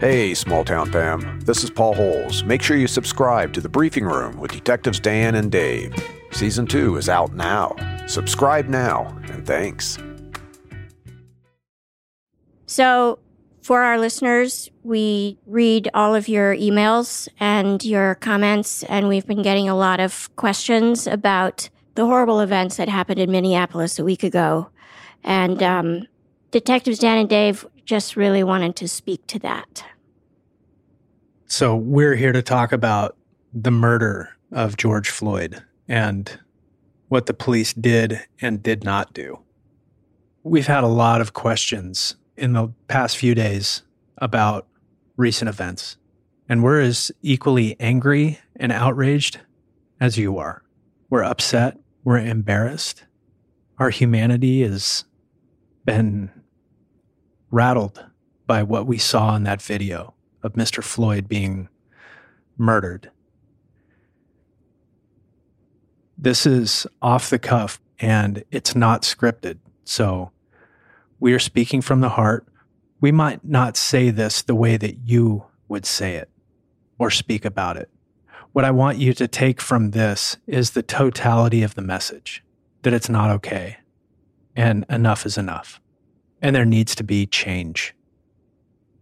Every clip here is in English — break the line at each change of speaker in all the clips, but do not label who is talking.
Hey, small town fam. This is Paul Holes. Make sure you subscribe to the Briefing Room with Detectives Dan and Dave. Season 2 is out now. Subscribe now, and thanks.
So, for our listeners, we read all of your emails and your comments, and we've been getting a lot of questions about the horrible events that happened in Minneapolis a week ago. And um, Detectives Dan and Dave just really wanted to speak to that.
So, we're here to talk about the murder of George Floyd and what the police did and did not do. We've had a lot of questions in the past few days about recent events, and we're as equally angry and outraged as you are. We're upset, we're embarrassed. Our humanity has been rattled by what we saw in that video of Mr. Floyd being murdered. This is off the cuff and it's not scripted. So we are speaking from the heart. We might not say this the way that you would say it or speak about it. What I want you to take from this is the totality of the message that it's not okay and enough is enough and there needs to be change.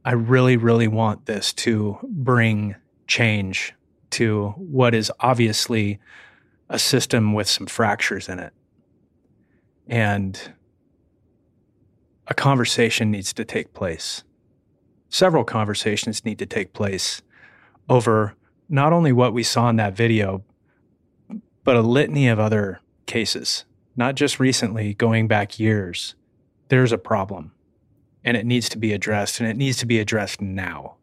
I really, really want this to bring change to what is obviously a system with some fractures in it. And a conversation needs to take place. Several conversations need to take place over not only what we saw in that video, but a litany of other cases, not just recently, going back years. There's a problem and it needs to be addressed, and it needs to be addressed now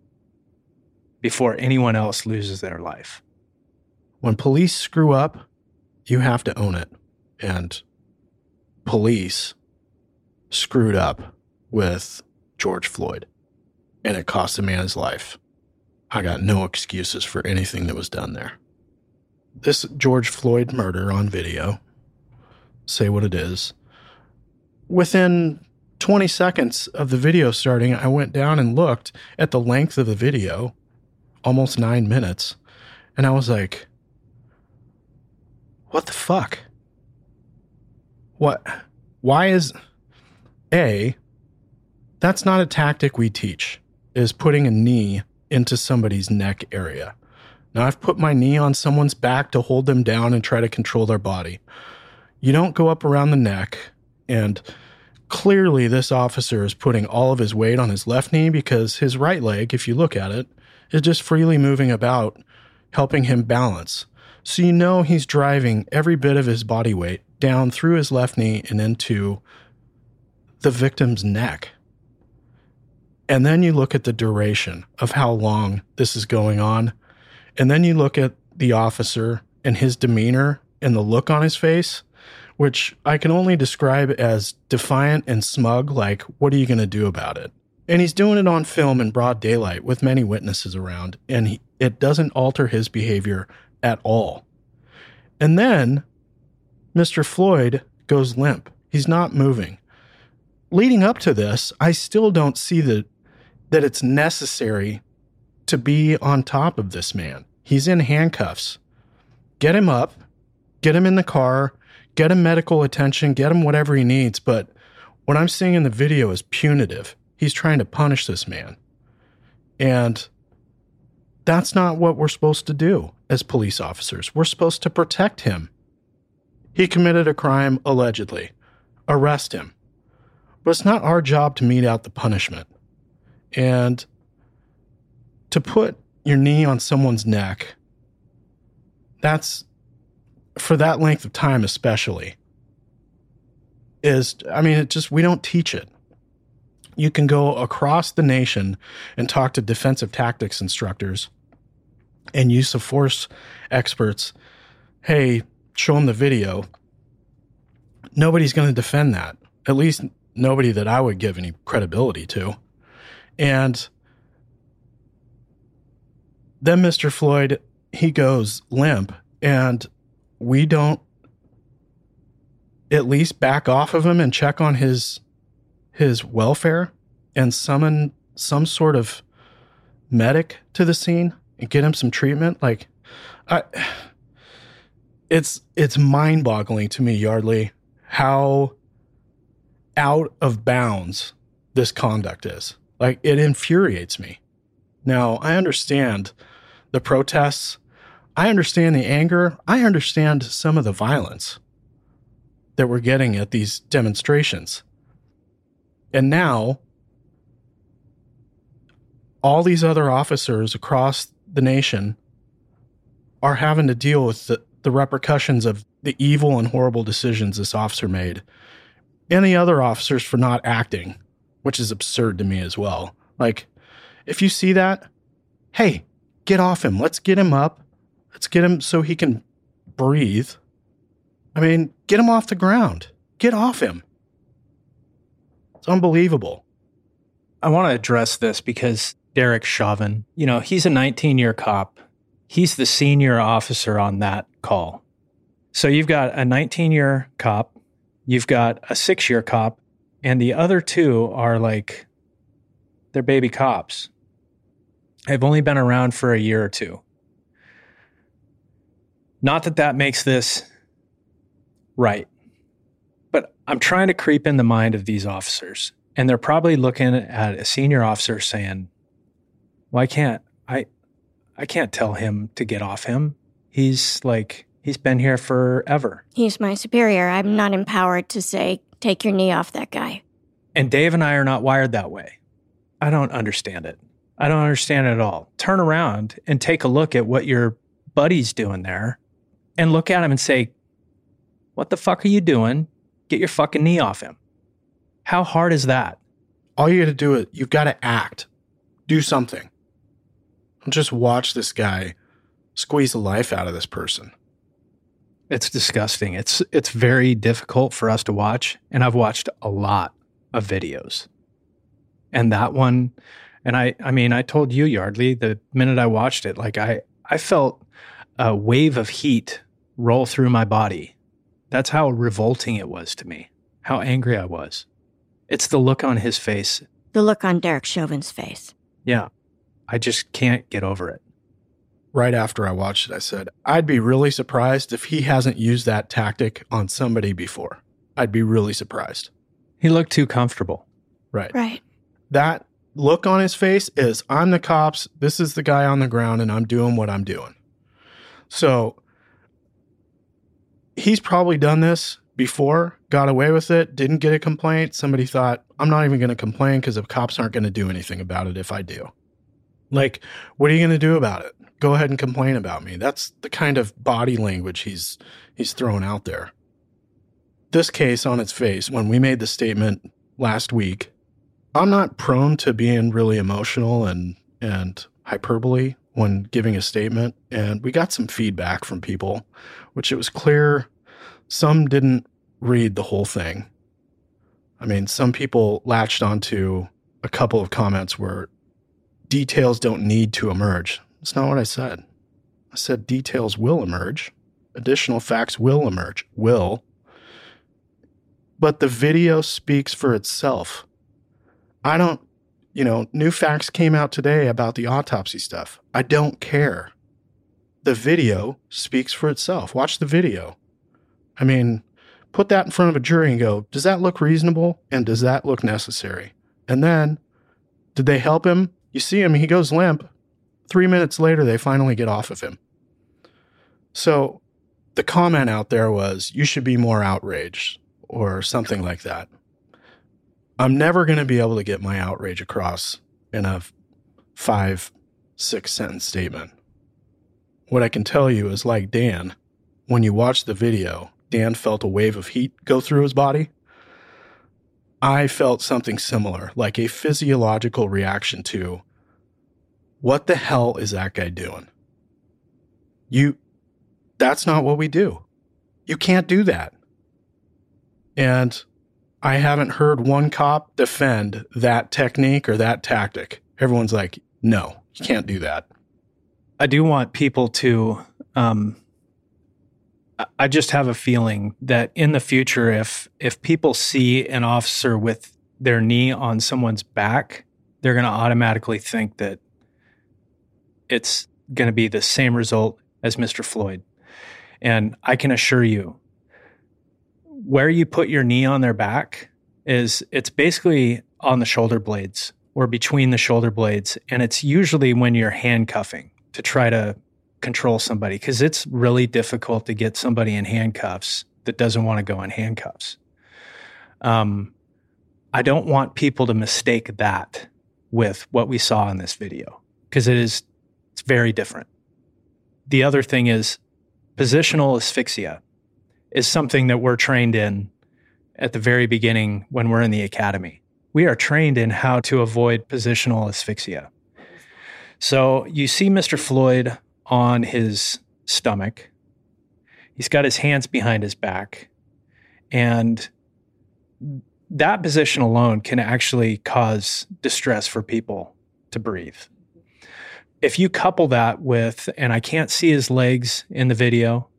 before anyone else loses their life.
When police screw up, you have to own it. And police screwed up with George Floyd, and it cost a man his life. I got no excuses for anything that was done there. This George Floyd murder on video, say what it is, within 20 seconds of the video starting, I went down and looked at the length of the video, almost nine minutes, and I was like, what the fuck? What? Why is. A, that's not a tactic we teach, is putting a knee into somebody's neck area. Now, I've put my knee on someone's back to hold them down and try to control their body. You don't go up around the neck and clearly this officer is putting all of his weight on his left knee because his right leg, if you look at it, is just freely moving about, helping him balance. So you know he's driving every bit of his body weight down through his left knee and into the victim's neck. And then you look at the duration of how long this is going on. And then you look at the officer and his demeanor and the look on his face which I can only describe as defiant and smug, like, what are you going to do about it? And he's doing it on film in broad daylight with many witnesses around, and he, it doesn't alter his behavior at all. And then Mr. Floyd goes limp. He's not moving. Leading up to this, I still don't see that that it's necessary to be on top of this man. He's in handcuffs. Get him up, get him in the car, get him medical attention, get him whatever he needs. But what I'm seeing in the video is punitive. He's trying to punish this man. And that's not what we're supposed to do as police officers. We're supposed to protect him. He committed a crime, allegedly. Arrest him. But it's not our job to mete out the punishment. And to put your knee on someone's neck, that's for that length of time, especially, is I mean, it just, we don't teach it. You can go across the nation and talk to defensive tactics instructors and use of force experts. Hey, show them the video. Nobody's going to defend that. At least nobody that I would give any credibility to. And then Mr. Floyd, he goes limp. And we don't at least back off of him and check on his his welfare and summon some sort of medic to the scene and get him some treatment? Like, I, it's it's mind boggling to me, Yeardley, how out of bounds this conduct is. Like, it infuriates me. Now, I understand the protests. I understand the anger. I understand some of the violence that we're getting at these demonstrations. And now, all these other officers across the nation are having to deal with the, the repercussions of the evil and horrible decisions this officer made, and the other officers for not acting, which is absurd to me as well. Like, if you see that, hey, get off him. Let's get him up. Let's get him so he can breathe. I mean, get him off the ground. Get off him. It's unbelievable.
I want to address this because Derek Chauvin, you know, he's a 19 year cop. He's the senior officer on that call. So you've got a 19 year cop, you've got a six year cop, and the other two are like, they're baby cops. They've only been around for a year or two. Not that that makes this right, but I'm trying to creep in the mind of these officers. And they're probably looking at a senior officer saying, why can't I I can't tell him to get off him. He's like he's been here forever.
He's my superior. I'm not empowered to say, take your knee off that guy.
And Dave and I are not wired that way. I don't understand it. I don't understand it at all. Turn around and take a look at what your buddy's doing there and look at him and say, What the fuck are you doing? Get your fucking knee off him. How hard is that?
All you got to do is you've got to act, do something. Just watch this guy squeeze the life out of this person.
It's disgusting. It's it's very difficult for us to watch, and I've watched a lot of videos. And that one, and I I mean, I told you Yeardley the minute I watched it, like I I felt a wave of heat roll through my body. That's how revolting it was to me. How angry I was. It's the look on his face.
The look on Derek Chauvin's face.
Yeah. I just can't get over it.
Right after I watched it, I said, I'd be really surprised if he hasn't used that tactic on somebody before. I'd be really surprised.
He looked too comfortable.
Right.
Right.
That look on his face is I'm the cops, this is the guy on the ground, and I'm doing what I'm doing. So he's probably done this before, got away with it, didn't get a complaint. Somebody thought, I'm not even going to complain because the cops aren't going to do anything about it if I do. Like, what are you going to do about it? Go ahead and complain about me. That's the kind of body language he's he's throwing out there. This case on its face, when we made the statement last week, I'm not prone to being really emotional and and hyperbole when giving a statement, and we got some feedback from people, which it was clear some didn't read the whole thing. I mean, some people latched onto a couple of comments where details don't need to emerge. That's not what I said. I said details will emerge. Additional facts will emerge. Will. But the video speaks for itself. I don't, you know, new facts came out today about the autopsy stuff. I don't care. The video speaks for itself. Watch the video. I mean, put that in front of a jury and go, does that look reasonable? And does that look necessary? And then, did they help him? You see him, he goes limp. Three minutes later, they finally get off of him. So the comment out there was, you should be more outraged or something like that. I'm never going to be able to get my outrage across in a five, six sentence statement. What I can tell you is like Dan, when you watch the video, Dan felt a wave of heat go through his body. I felt something similar, like a physiological reaction to what the hell is that guy doing? You, that's not what we do. You can't do that. And I haven't heard one cop defend that technique or that tactic. Everyone's like, no, you can't do that.
I do want people to, um, I just have a feeling that in the future, if if people see an officer with their knee on someone's back, they're going to automatically think that it's going to be the same result as Mr. Floyd. And I can assure you, where you put your knee on their back is it's basically on the shoulder blades or between the shoulder blades. And it's usually when you're handcuffing to try to control somebody because it's really difficult to get somebody in handcuffs that doesn't want to go in handcuffs. Um, I don't want people to mistake that with what we saw in this video because it is it's very different. The other thing is positional asphyxia is something that we're trained in at the very beginning when we're in the academy. We are trained in how to avoid positional asphyxia. So you see Mr. Floyd on his stomach. He's got his hands behind his back. And that position alone can actually cause distress for people to breathe. If you couple that with, and I can't see his legs in the video,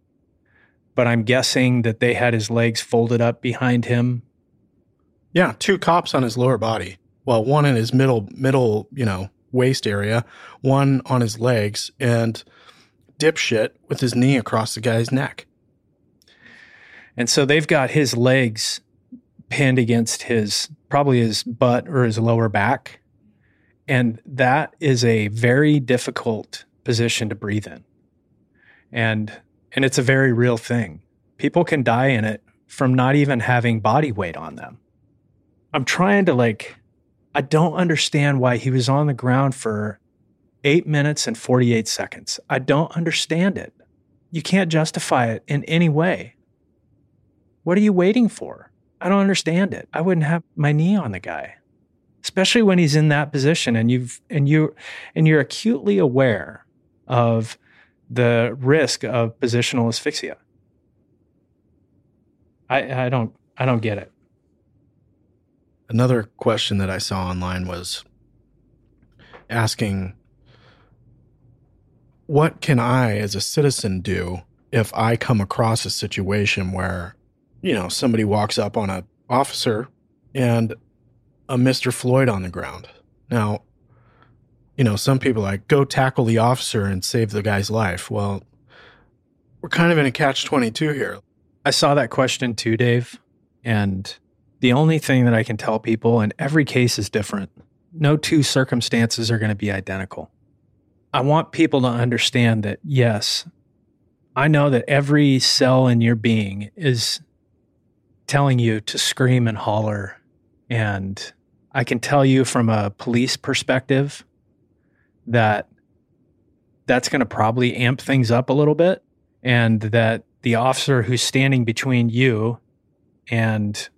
but I'm guessing that they had his legs folded up behind him.
Yeah, two cops on his lower body. Well, one in his middle middle, you know, waist area, one on his legs, and dipshit with his knee across the guy's neck.
And so they've got his legs pinned against his probably his butt or his lower back. And that is a very difficult position to breathe in. And and it's a very real thing. People can die in it from not even having body weight on them. I'm trying to like I don't understand why he was on the ground for 8 minutes and 48 seconds. I don't understand it. You can't justify it in any way. What are you waiting for? I don't understand it. I wouldn't have my knee on the guy, especially when he's in that position and you've and you and you're acutely aware of the risk of positional asphyxia. I, I don't I don't get it.
Another question that I saw online was asking what can I as a citizen do if I come across a situation where you know, somebody walks up on a officer and a Mr. Floyd on the ground. Now, you know, some people like go tackle the officer and save the guy's life. Well, we're kind of in a catch 22 here.
I saw that question too, Dave. And the only thing that I can tell people, and every case is different, no two circumstances are going to be identical. I want people to understand that, yes, I know that every cell in your being is telling you to scream and holler. And I can tell you from a police perspective that that's going to probably amp things up a little bit. And that the officer who's standing between you and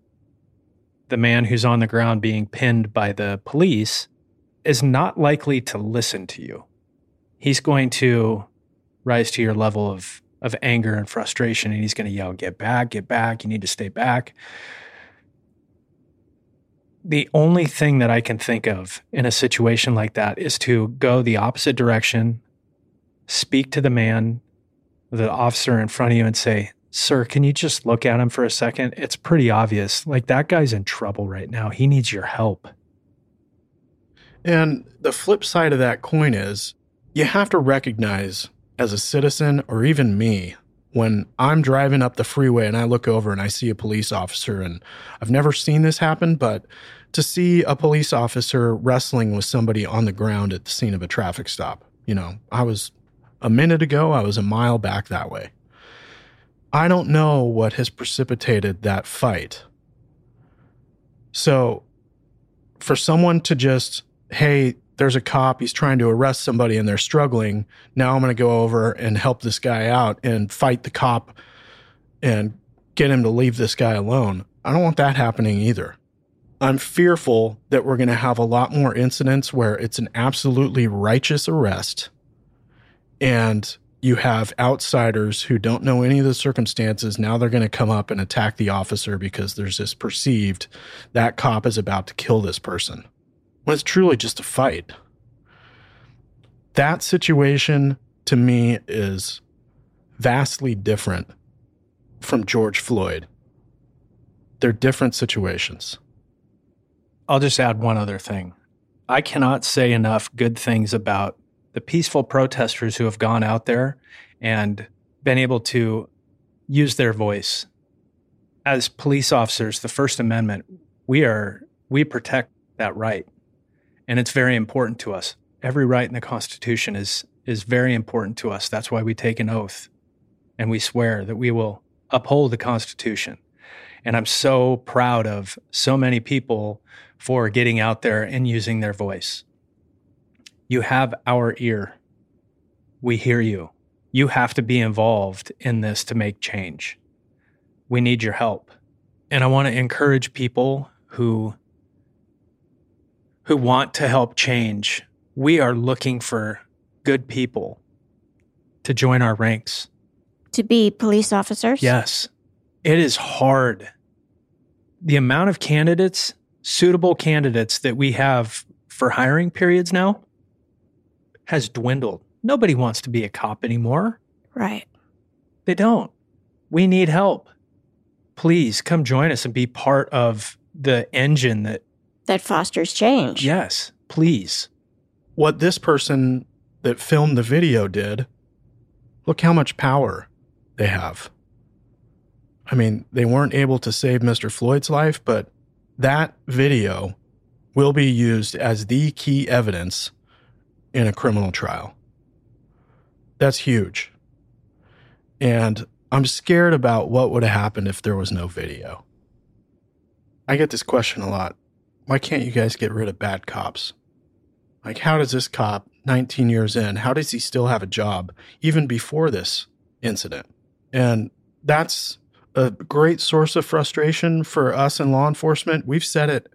the man who's on the ground being pinned by the police is not likely to listen to you. He's going to rise to your level of of anger and frustration and he's going to yell get back get back you need to stay back the only thing that i can think of in a situation like that is to go the opposite direction speak to the man the officer in front of you and say sir can you just look at him for a second? It's pretty obvious. Like that guy's in trouble right now. He needs your help.
And the flip side of that coin is you have to recognize as a citizen or even me when I'm driving up the freeway and I look over and I see a police officer, and I've never seen this happen, but to see a police officer wrestling with somebody on the ground at the scene of a traffic stop, you know, I was a minute ago, I was a mile back that way. I don't know what has precipitated that fight. So, for someone to just, hey, there's a cop, he's trying to arrest somebody and they're struggling. Now I'm going to go over and help this guy out and fight the cop and get him to leave this guy alone. I don't want that happening either. I'm fearful that we're going to have a lot more incidents where it's an absolutely righteous arrest and you have outsiders who don't know any of the circumstances. Now they're going to come up and attack the officer because there's this perceived that cop is about to kill this person when it's truly just a fight. That situation to me is vastly different from George Floyd. They're different situations.
I'll just add one other thing. I cannot say enough good things about the peaceful protesters who have gone out there and been able to use their voice. As police officers, the First Amendment, we are we protect that right. And it's very important to us. Every right in the Constitution is is very important to us. That's why we take an oath and we swear that we will uphold the Constitution. And I'm so proud of so many people for getting out there and using their voice. You have our ear. We hear you. You have to be involved in this to make change. We need your help. And I want to encourage people who who want to help change. We are looking for good people to join our ranks.
To be police officers?
Yes. It is hard. The amount of candidates, suitable candidates that we have for hiring periods now has dwindled. Nobody wants to be a cop anymore.
Right.
They don't. We need help. Please come join us and be part of the engine that.
That fosters change.
Yes, please.
What this person that filmed the video did, look how much power they have. I mean, they weren't able to save Mr. Floyd's life, but that video will be used as the key evidence in a criminal trial. That's huge. And I'm scared about what would have happened if there was no video. I get this question a lot. Why can't you guys get rid of bad cops? Like, how does this cop, 19 years in, how does he still have a job even before this incident? And that's a great source of frustration for us in law enforcement. We've said it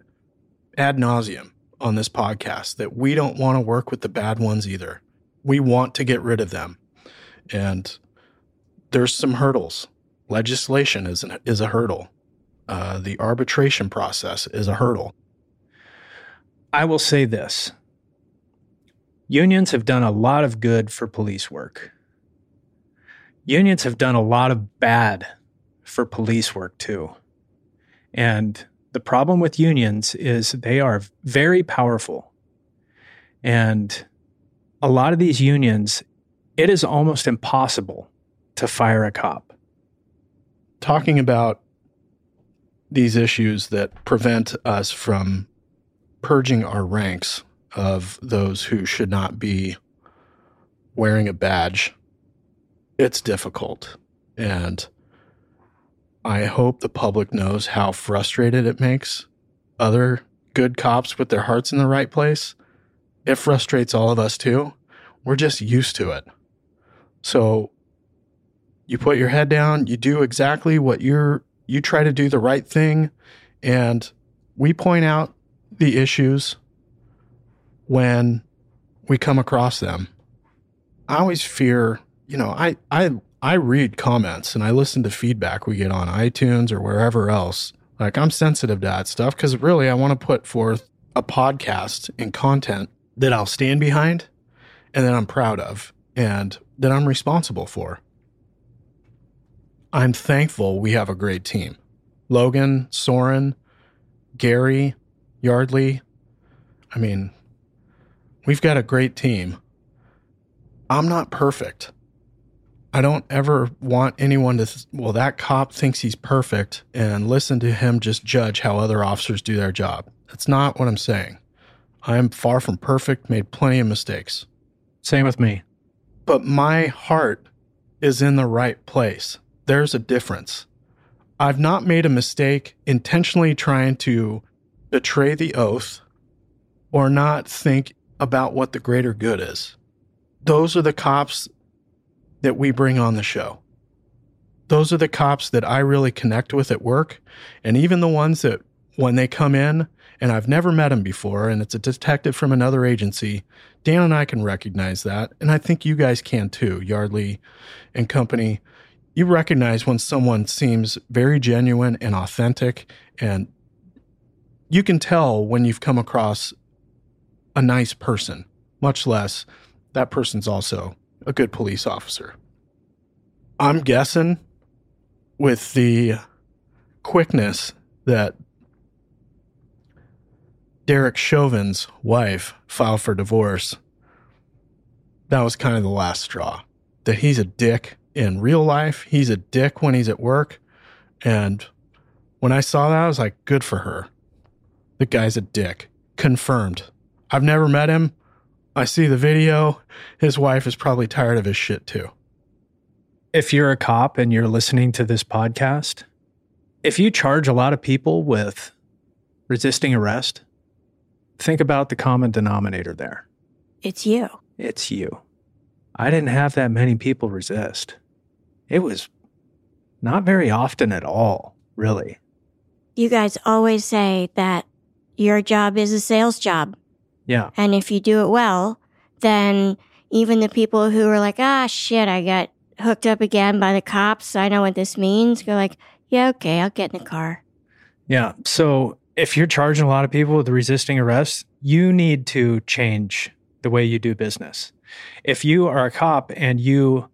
ad nauseum on this podcast that we don't want to work with the bad ones either. We want to get rid of them. And there's some hurdles. Legislation is, an, is a hurdle. Uh, the arbitration process is a hurdle.
I will say this unions have done a lot of good for police work. Unions have done a lot of bad for police work too. And the problem with unions is they are very powerful. And a lot of these unions, it is almost impossible to fire a cop.
Talking about these issues that prevent us from purging our ranks of those who should not be wearing a badge, it's difficult. And I hope the public knows how frustrated it makes other good cops with their hearts in the right place. It frustrates all of us too. We're just used to it. So you put your head down, you do exactly what you're, you try to do the right thing, and we point out the issues when we come across them. I always fear, you know, I, I, I read comments and I listen to feedback we get on iTunes or wherever else. Like I'm sensitive to that stuff because really I want to put forth a podcast and content that I'll stand behind and that I'm proud of and that I'm responsible for. I'm thankful we have a great team. Logan, Soren, Gary, Yeardley. I mean, we've got a great team. I'm not perfect. I don't ever want anyone to, th- well, that cop thinks he's perfect and listen to him just judge how other officers do their job. That's not what I'm saying. I am far from perfect, made plenty of mistakes.
Same with me.
But my heart is in the right place. There's a difference. I've not made a mistake intentionally trying to betray the oath or not think about what the greater good is. Those are the cops that we bring on the show. Those are the cops that I really connect with at work. And even the ones that when they come in and I've never met him before and it's a detective from another agency, Dan and I can recognize that. And I think you guys can too, Yeardley and company. You recognize when someone seems very genuine and authentic and you can tell when you've come across a nice person, much less that person's also a good police officer. I'm guessing with the quickness that Derek Chauvin's wife filed for divorce, that was kind of the last straw. That he's a dick in real life, he's a dick when he's at work. And when I saw that, I was like, good for her. The guy's a dick. Confirmed. I've never met him. I see the video. His wife is probably tired of his shit too.
If you're a cop and you're listening to this podcast, if you charge a lot of people with resisting arrest, think about the common denominator there.
It's you.
It's you. I didn't have that many people resist. It was not very often at all, really.
You guys always say that your job is a sales job.
Yeah.
And if you do it well, then even the people who are like, ah, shit, I got hooked up again by the cops. I know what this means. Go like, yeah, okay, I'll get in the car.
Yeah. So if you're charging a lot of people with resisting arrest, you need to change the way you do business. If you are a cop and you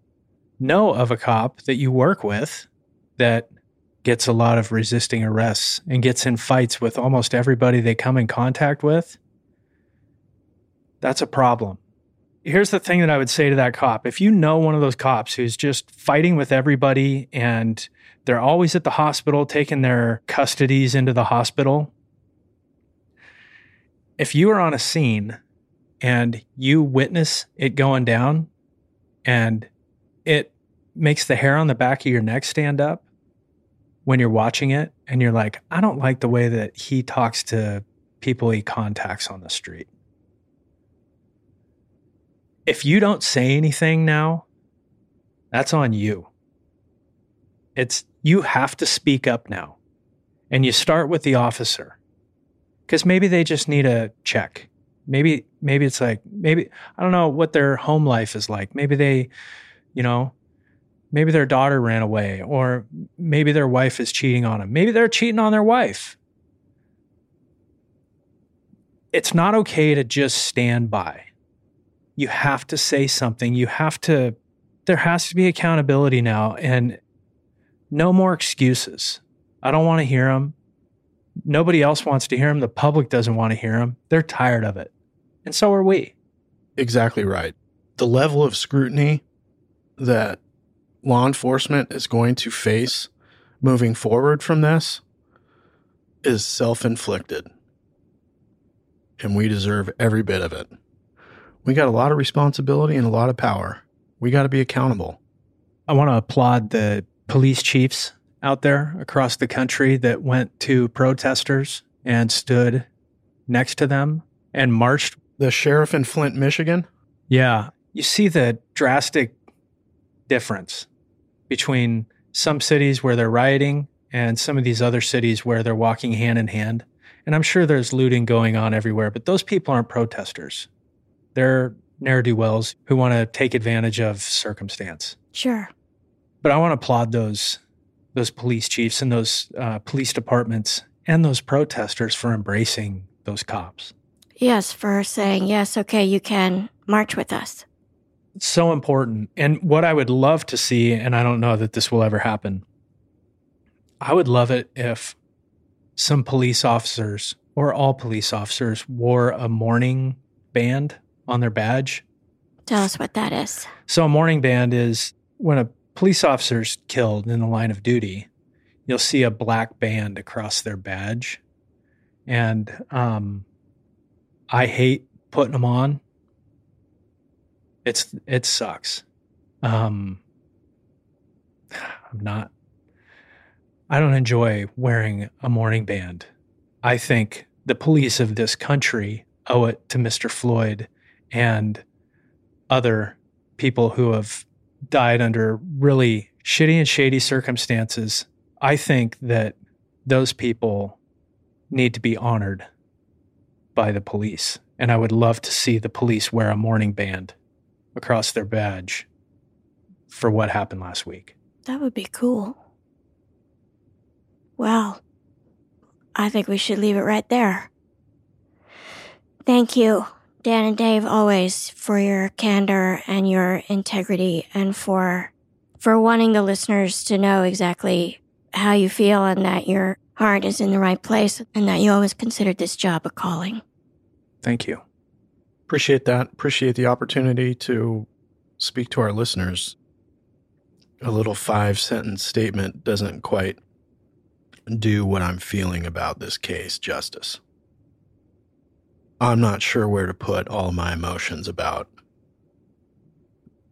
know of a cop that you work with that gets a lot of resisting arrests and gets in fights with almost everybody they come in contact with, that's a problem. Here's the thing that I would say to that cop. If you know one of those cops who's just fighting with everybody and they're always at the hospital taking their custodies into the hospital, if you are on a scene and you witness it going down and it makes the hair on the back of your neck stand up when you're watching it and you're like, I don't like the way that he talks to people he contacts on the street. If you don't say anything now, that's on you. It's you have to speak up now. And you start with the officer. Cuz maybe they just need a check. Maybe maybe it's like maybe I don't know what their home life is like. Maybe they, you know, maybe their daughter ran away or maybe their wife is cheating on them. Maybe they're cheating on their wife. It's not okay to just stand by. You have to say something. You have to there has to be accountability now and no more excuses. I don't want to hear them. Nobody else wants to hear them. The public doesn't want to hear them. They're tired of it. And so are we.
Exactly right. The level of scrutiny that law enforcement is going to face moving forward from this is self inflicted. And we deserve every bit of it. We got a lot of responsibility and a lot of power. We got to be accountable.
I want to applaud the police chiefs out there across the country that went to protesters and stood next to them and marched.
The sheriff in Flint, Michigan?
Yeah. You see the drastic difference between some cities where they're rioting and some of these other cities where they're walking hand in hand. And I'm sure there's looting going on everywhere, but those people aren't protesters. They're ne'er do wells who want to take advantage of circumstance.
Sure.
But I want to applaud those those police chiefs and those uh, police departments and those protesters for embracing those cops.
Yes, for saying, yes, okay, you can march with us.
It's so important. And what I would love to see, and I don't know that this will ever happen, I would love it if some police officers or all police officers wore a mourning band on their badge.
Tell us what that is.
So, a mourning band is when a police officer's killed in the line of duty, you'll see a black band across their badge. And um, I hate putting them on. It's it sucks. Um, I'm not. I don't enjoy wearing a mourning band. I think the police of this country owe it to Mr. Floyd and other people who have died under really shitty and shady circumstances. I think that those people need to be honored by the police. And I would love to see the police wear a mourning band across their badge for what happened last week.
That would be cool. Well, I think we should leave it right there. Thank you, Dan and Dave, always for your candor and your integrity and for for wanting the listeners to know exactly how you feel and that your heart is in the right place and that you always considered this job a calling.
Thank you.
Appreciate that. Appreciate the opportunity to speak to our listeners. A little five sentence statement doesn't quite do what I'm feeling about this case justice. I'm not sure where to put all my emotions about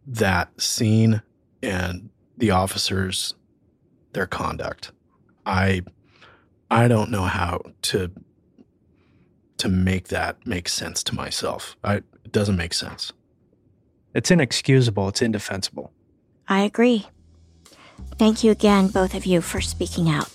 that scene and the officers their conduct. I I don't know how to to make that make sense to myself. I, it doesn't make sense.
It's inexcusable. It's indefensible.
I agree. Thank you again, both of you, for speaking out.